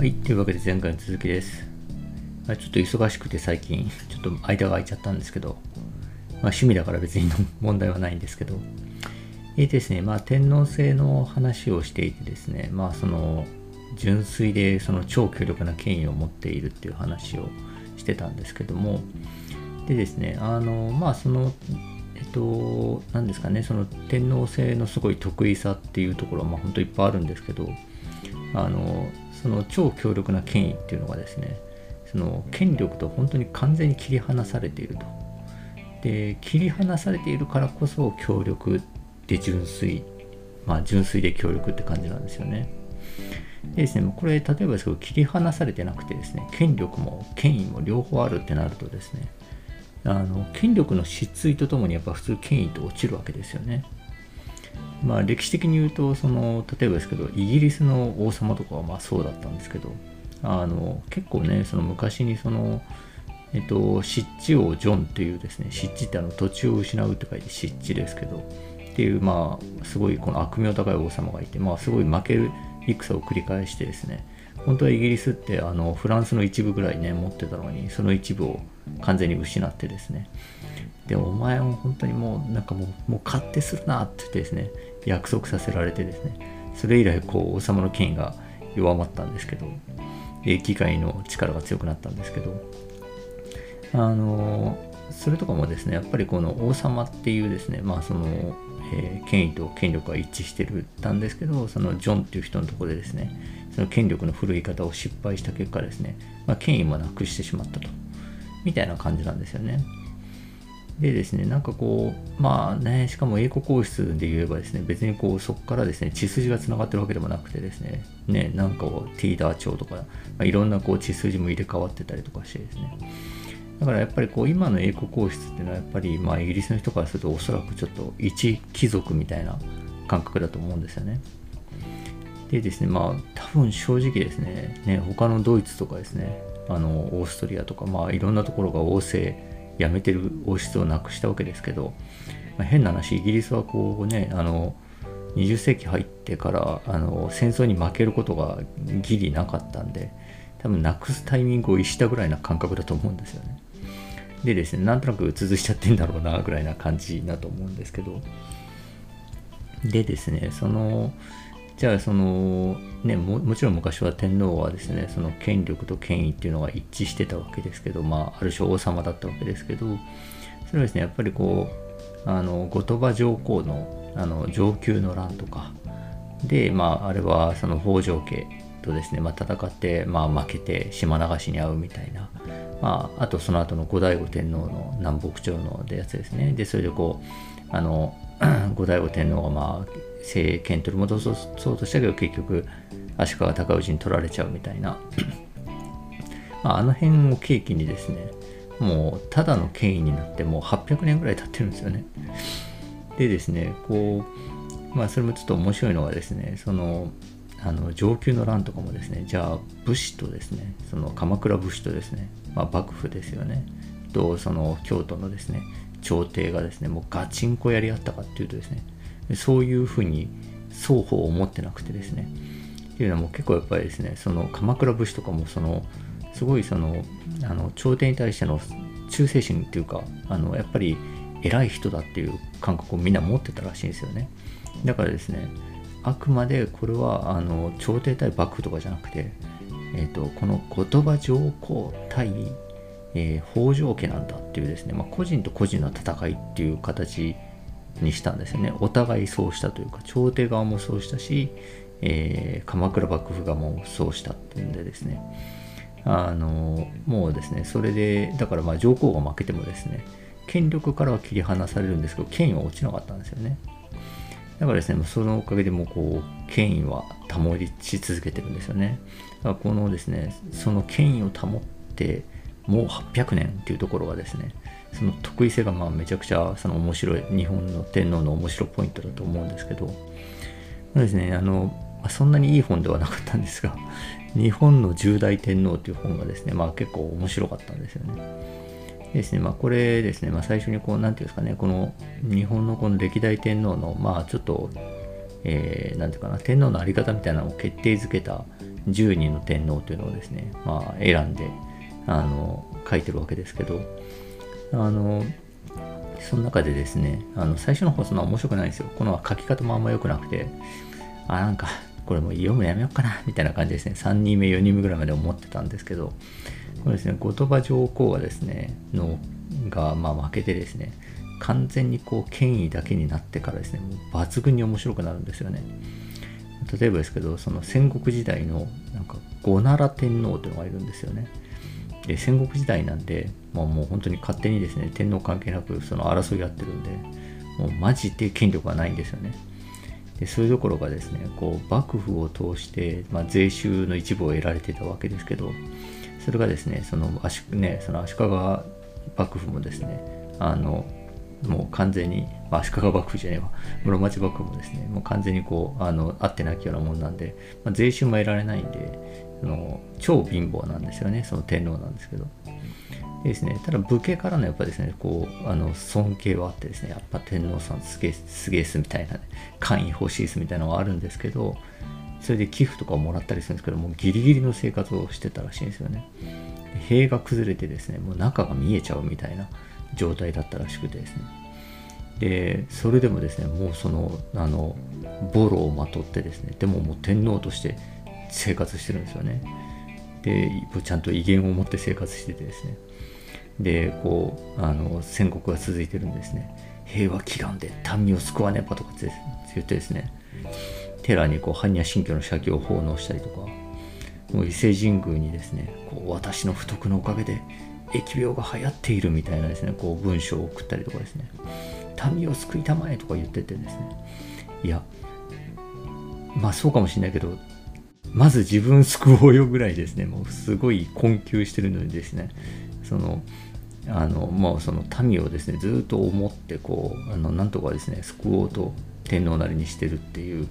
はい、というわけで前回の続きです。まあちょっと忙しくて最近、ちょっと間が空いちゃったんですけど、まあ、趣味だから別に 問題はないんですけど、えーですね、まあ天皇制の話をしていてですね、まあその、純粋でその超強力な権威を持っているっていう話をしてたんですけども、でですね、あの、まあその、えっと、何ですかね、その天皇制のすごい得意さっていうところは、まあ本当いっぱいあるんですけど、あのその超強力な権威っていうのがですねその権力と本当に完全に切り離されていると。で切り離されているからこそ強力で純粋まあ純粋で強力って感じなんですよね。でですねこれ例えばですけど切り離されてなくてですね権力も権威も両方あるってなるとですねあの権力の失墜とともにやっぱ普通権威って落ちるわけですよね。まあ、歴史的に言うとその例えばですけどイギリスの王様とかはまあそうだったんですけどあの結構ねその昔にその、えっと、湿地王ジョンというですね湿地ってあの土地を失うって書いて湿地ですけどっていうまあすごいこの悪名高い王様がいてまあすごい負ける戦を繰り返してですね本当はイギリスってあのフランスの一部ぐらいね持ってたのにその一部を完全に失ってですねでお前も本当にもうなんかもうもう勝手するなってってですね約束させられてですねそれ以来こう王様の権威が弱まったんですけど議会の力が強くなったんですけどあのそれとかもですねやっぱりこの王様っていうですねまあその、えー権威と権力が一致してるたんですけどそのジョンっていう人のところでですねその権力の振るい方を失敗した結果ですね、まあ、権威もなくしてしまったとみたいな感じなんですよね。でですね、なんかこう、まあね、しかも英国王室で言えばですね、別にこう、そこからですね、血筋がつながってるわけでもなくてですね、ね、なんかこう、ティーダー朝とか、まあ、いろんなこう、血筋も入れ替わってたりとかしてですね、だからやっぱりこう、今の英国王室っていうのはやっぱり、まあイギリスの人からするとおそらくちょっと一貴族みたいな感覚だと思うんですよね。でですね、まあ多分正直ですね、ね、他のドイツとかですね、あの、オーストリアとか、まあいろんなところが王政、辞めてる王室をなくしたわけですけど、まあ、変な話イギリスはこうねあの20世紀入ってからあの戦争に負けることがギリなかったんで多分なくすタイミングを逸したぐらいな感覚だと思うんですよね。でですねなんとなく続いちゃってんだろうなぐらいな感じだと思うんですけど。でですねそのじゃあそのねももちろん昔は天皇はですねその権力と権威っていうのが一致してたわけですけどまあある種王様だったわけですけどそれはですねやっぱりこうあの後鳥羽上皇のあの上級の乱とかでまああれはその北条家とですね、まあ、戦って、まあ、負けて島流しに遭うみたいな、まあ、あとその後の後醍醐天皇の南北朝のやつですね。でそれでこうあの 後醍醐天皇がまあ政権取り戻そうとしたけど結局足利尊氏に取られちゃうみたいな。まああの辺を契機にですねもうただの権威になってもう800年ぐらい経ってるんですよね。でですねこうまあそれもちょっと面白いのがですねそのあの上級の乱とかもですねじゃあ武士とですねその鎌倉武士とですね、まあ、幕府ですよねとその京都のですね朝廷がですねもうガチンコやり合ったかっていうとですねそういうふうに双方思ってなくてですね。っていうのはもう結構やっぱりですねその鎌倉武士とかもそのすごいそのあの朝廷に対しての忠誠心っていうかあのやっぱり偉い人だっていう感覚をみんな持ってたらしいんですよね。だからですねあくまでこれはあの朝廷対幕府とかじゃなくて、えー、とこの後鳥羽上皇対、えー北条家なんだっていうですね、まあ、個人と個人の戦いっていう形にしたんですよね。お互いそうしたというか朝廷側もそうしたし、えー鎌倉幕府側もそうしたっていうんでですね。あのもうですねそれでだからまあ上皇が負けてもですね権力からは切り離されるんですけど権威は落ちなかったんですよね。だからですねそのおかげでもうこう権威は保ち続けてるんですよね。だからこのですねその権威を保ってもう800年っていうところがですねその得意性がまあめちゃくちゃその面白い日本の天皇の面白ポイントだと思うんですけどそうですねあのそんなにいい本ではなかったんですが 日本の十大天皇という本がですねまあ結構面白かったんですよね。ですねまあこれですねまあ最初にこうなんていうんですかねこの日本のこの歴代天皇のまあちょっとえー、ていうかな天皇のあり方みたいなのを決定づけた10人の天皇というのをですね、まあ、選んであの書いてるわけですけどあのその中でですねあの最初の方そんな面白くないんですよ。この書き方もあんま良くなくてあなんかこれもう読むのやめようかなみたいな感じですね。3人目4人目ぐらいまで思ってたんですけどこれですね後鳥羽上皇がですねのがまあ負けてですね完全にこう権威だけになってからですねもう抜群に面白くなるんですよね。例えばですけどその戦国時代のなんか五奈良天皇というのがいるんですよね。で戦国時代なんで、まあ、もう本当に勝手にですね天皇関係なくその争いやってるんでもうマジで権力がないんですよね。でそういうところがですねこう幕府を通して、まあ、税収の一部を得られてたわけですけどそれがですねその足,、ね、その足利幕府もですねあのもう完全に、まあ、足利幕府じゃねえわ。室町幕府もですねもう完全にこうあの合ってなきようなもんなんで、まあ、税収も得られないんでの超貧乏なんですよねその天皇なんですけど。ですねただ武家からのやっぱですねこうあの尊敬はあってですねやっぱ天皇さんすげえすげえすみたいな、ね、官位欲しいっすみたいなのはあるんですけどそれで寄付とかをもらったりするんですけどもうギリギリの生活をしてたらしいんですよね。塀が崩れてですねもう中が見えちゃうみたいな状態だったらしくてですね。でそれでもですねもうそのあのボロをまとってですねでももう天皇として生活してるんですよね。でちゃんと威厳を持って生活しててですね。でこうあの戦国が続いてるんですね平和祈願で民を救わねばとかって言ってですね。寺にこう般若心経の写経を奉納したりとか。もう伊勢神宮にですねこう私の不徳のおかげで疫病が流行っているみたいなですねこう文章を送ったりとかですね民を救いたまえとか言っててですね。いやまあそうかもしれないけどまず自分救おうよぐらいですね。もうすごい困窮してるのにですね。そのあのまあその民をですねずっと思ってこうあのなんとかですね救おうと天皇なりにしてるっていう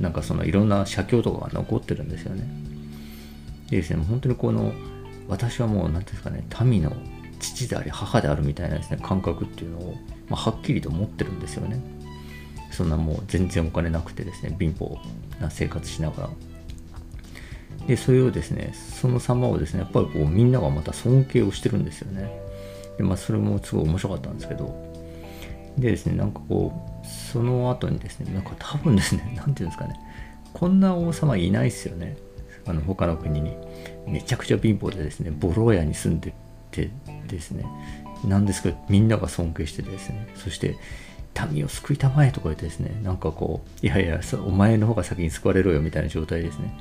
なんかそのいろんな写経とかが残ってるんですよね。でですね本当にこの私はもう何ていうんですかね民の父であり母であるみたいなですね感覚っていうのを、まあ、はっきりと持ってるんですよね。そんなもう全然お金なくてですね貧乏な生活しながら。でそれをですねその様をですねやっぱりこうみんながまた尊敬をしてるんですよね。でまあそれもすごい面白かったんですけど。でですねなんかこうその後にですねなんか多分ですね 何て言うんですかねこんな王様いないですよね。あの他の国に。めちゃくちゃ貧乏でですねボロ屋に住んでてですねなんですけどみんなが尊敬しててですね。そして民を救いたまえとか言ってですねなんかこういやいやお前の方が先に救われろよみたいな状態ですね。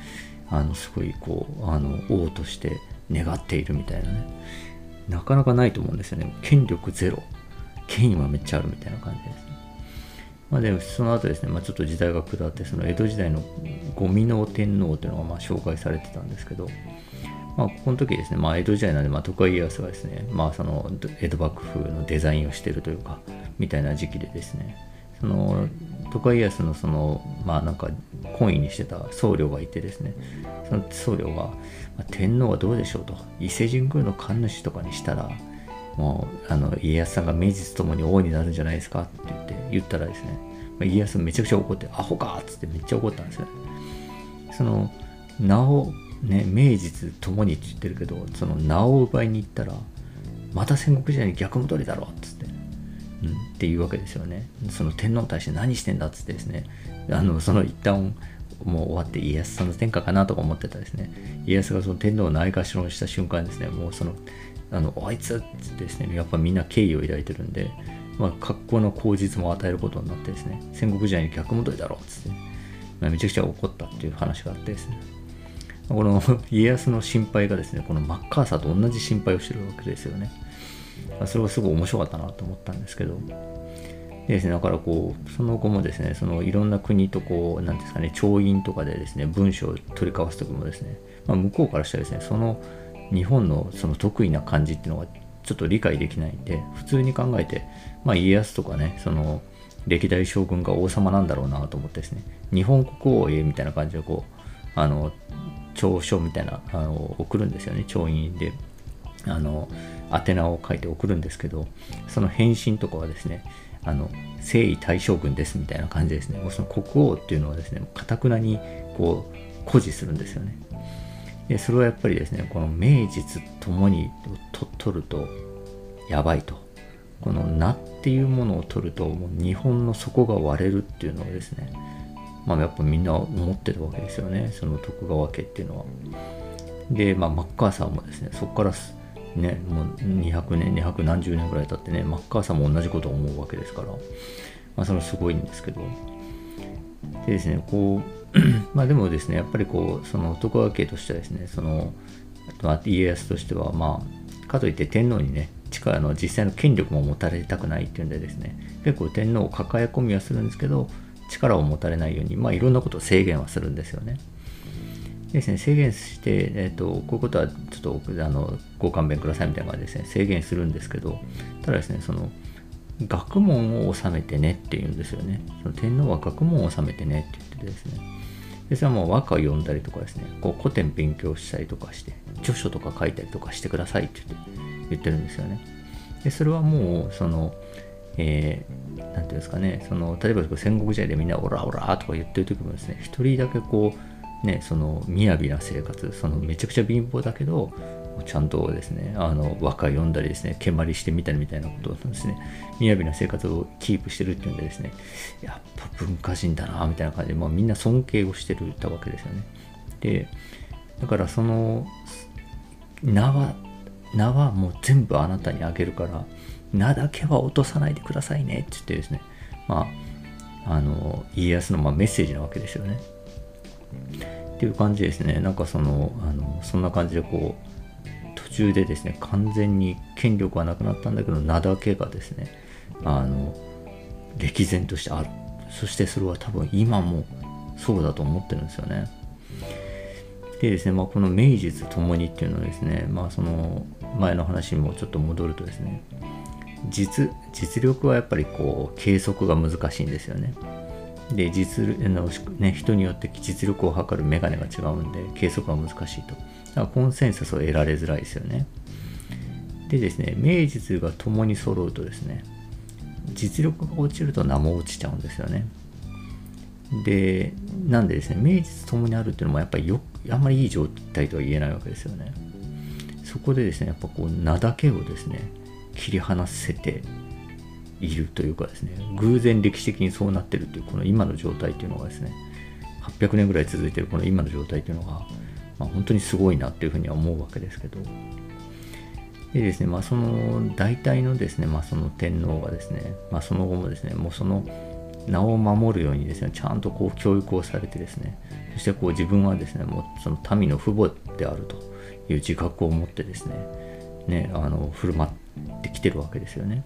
あのすごいこうあの王として願っているみたいなね。なかなかないと思うんですよね。権力ゼロ。権威はめっちゃあるみたいな感じですね。まあでもその後ですね、まあ、ちょっと時代が下ってその江戸時代の五味能天皇というのがまあ紹介されてたんですけどまあ、この時ですね、まあ、江戸時代なんで、まあ、徳川家康がですね、まあ、その江戸幕府のデザインをしてるというか、みたいな時期でですね、その徳川家康のそのまあなんか懇意にしてた僧侶がいてですね。その僧侶が、まあ、天皇はどうでしょうと。伊勢神宮の神主とかにしたらもうあの家康さんが名実ともに王になるんじゃないですかって言って言ったらですね、まあ、家康めちゃくちゃ怒ってアホかっつってめっちゃ怒ったんですよその名をね名実ともにって言ってるけどその名を奪いに行ったらまた戦国時代に逆戻りだろうっつってっていうわけですよね。その天皇に対して何してんだっつってですね、あのその一旦もう終わって家康さんの天下かなとか思ってたですね、家康がその天皇をないがしろにした瞬間ですね、もうその、あの、あいつってですね、やっぱみんな敬意を抱いてるんで、まあ、格好の口実も与えることになってですね、戦国時代に逆戻りだろうっつって、まあ、めちゃくちゃ怒ったっていう話があってですね、この家康の心配がですね、このマッカーサーと同じ心配をしてるわけですよね。あそれがすごい面白かったなと思ったんですけど、でですね、だからこう、その後もですね、そのいろんな国とこう、なんですかね、調印とかでですね、文章を取り交わすときもですね、まあ、向こうからしたらですね、その日本のその得意な漢字っていうのがちょっと理解できないんで、普通に考えて、まあ家康とかね、その歴代将軍が王様なんだろうなと思ってですね、日本国王へみたいな感じでこう、あの、長書みたいなあの送るんですよね、調印で。あの、宛名を書いて送るんですけど、その返信とかはですね、あの、征夷大将軍ですみたいな感じですね。もうその国王っていうのはですね、かたくなに、こう、誇示するんですよね。でそれはやっぱりですねこの名実ともにとるとやばいとこの名っていうものを取るともう日本の底が割れるっていうのをですねまあやっぱみんな思ってるわけですよねその徳川家っていうのは。で、まあ、マッカーサーもですねそこからねもう200年200何十年ぐらい経ってねマッカーサーも同じことを思うわけですから、まあ、それはすごいんですけどでですねこう まあでもですねやっぱりこうその徳川家としてはですねその家康としてはまあかといって天皇にね力の実際の権力も持たれたくないっていうんでですね結構天皇を抱え込みはするんですけど力を持たれないようにまあいろんなことを制限はするんですよね。ですね、制限して、えーと、こういうことはちょっとあのご勘弁くださいみたいな感じですね、制限するんですけど、ただですね、その学問を収めてねっていうんですよね。その天皇は学問を収めてねって言っててですね。でそれはもう和歌を読んだりとかですね、こう古典勉強したりとかして、著書とか書いたりとかしてくださいって言って言ってるんですよね。で、それはもう、その、えー、ていうんですかね、その、例えば戦国時代でみんなオラオラとか言ってる時もですね、一人だけこう、ね、その雅な生活そのめちゃくちゃ貧乏だけどちゃんとですねあの和歌読んだりですね蹴鞠してみたりみたいなことをですね。雅な生活をキープしてるっていうんでですねやっぱ文化人だなみたいな感じで、まあ、みんな尊敬をしてるたわけですよね。でだからその名は名はもう全部あなたにあげるから名だけは落とさないでくださいねって言ってですねまああの家康のまメッセージなわけですよね。っていう感じですね。なんかそのあのそんな感じでこう途中でですね完全に権力はなくなったんだけど名だけがですねあの歴然としてあるそしてそれは多分今もそうだと思ってるんですよね。でですね、まあ、この名実ともにっていうのはですね、まあ、その前の話にもちょっと戻るとですね実実力はやっぱりこう計測が難しいんですよね。で実の、ね、人によって実力を測るメガネが違うんで計測が難しいと。だからコンセンサスを得られづらいですよね。でですね名実が共に揃うとですね実力が落ちると名も落ちちゃうんですよね。でなんでですね名実ともにあるっていうのもやっぱりよあんまりいい状態とは言えないわけですよね。そこでですねやっぱこう名だけをですね切り離せているというかですね偶然歴史的にそうなってるというこの今の状態というのがですね800年ぐらい続いてるこの今の状態というのが、まあ、本当にすごいなっていうふうには思うわけですけどでですねまあその大体のですねまあその天皇がですねまあその後もですねもうその名を守るようにですねちゃんとこう教育をされてですねそしてこう自分はですねもうその民の父母であるという自覚を持ってですねねあの振る舞ってきてるわけですよね。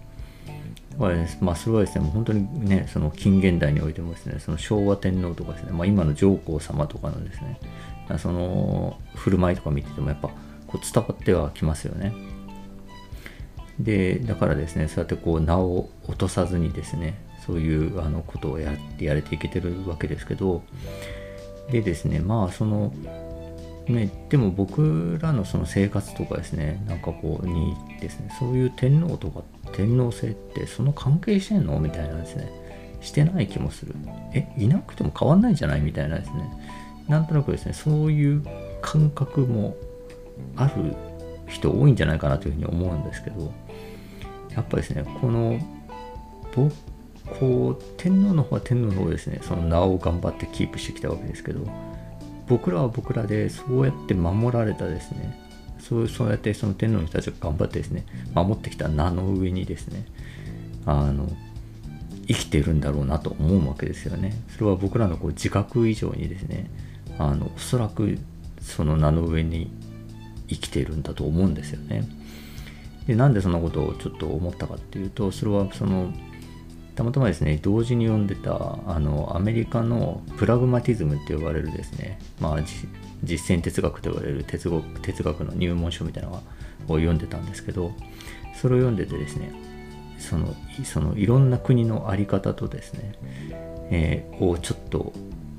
まあ、それはですね、もう本当にね、その近現代においてもですね、その昭和天皇とかですね、まあ、今の上皇様とかのですね、その振る舞いとか見ててもやっぱこう伝わってはきますよね。で、だからですね、そうやってこう名を落とさずにですね、そういうあのことをやってやれていけてるわけですけど、でですね、まあその、ね、でも僕らのその生活とかですね、なんかこうにですね、そういう天皇とか天皇制ってその関係してんのみたいなですね、してない気もする。え、いなくても変わんないんじゃないみたいなですね、なんとなくですね、そういう感覚もある人多いんじゃないかなというふうに思うんですけど、やっぱですね、この、こう、天皇の方は天皇の方ですね、その名を頑張ってキープしてきたわけですけど、僕らは僕らでそうやって守られたですね。そうそうやってその天皇の人たちが頑張ってですね守ってきた名の上にですねあの生きてるんだろうなと思うわけですよね。それは僕らのこう自覚以上にですねあのおそらくその名の上に生きてるんだと思うんですよね。でなんでそんなことをちょっと思ったかっていうとそれはそのたまたまですね、同時に読んでた、あの、アメリカのプラグマティズムって呼ばれるですね、まあ、実践哲学と呼ばれる哲学哲学の入門書みたいなのを読んでたんですけど、それを読んでてですね、その、そのいろんな国の在り方とですね、えー、をちょっと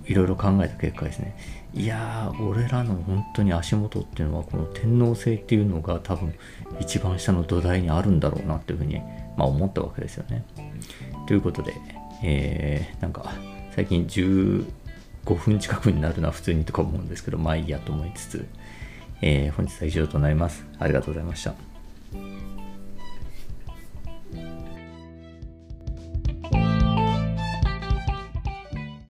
いろいろ考えた結果ですね、いやー、俺らの本当に足元っていうのは、この天皇制っていうのが多分一番下の土台にあるんだろうなっていうふうに、まあ、思ったわけですよね。ということで、えー、なんか最近15分近くになるのは普通にとか思うんですけど、まあいいやと思いつつ、えー本日は以上となります。ありがとうございました。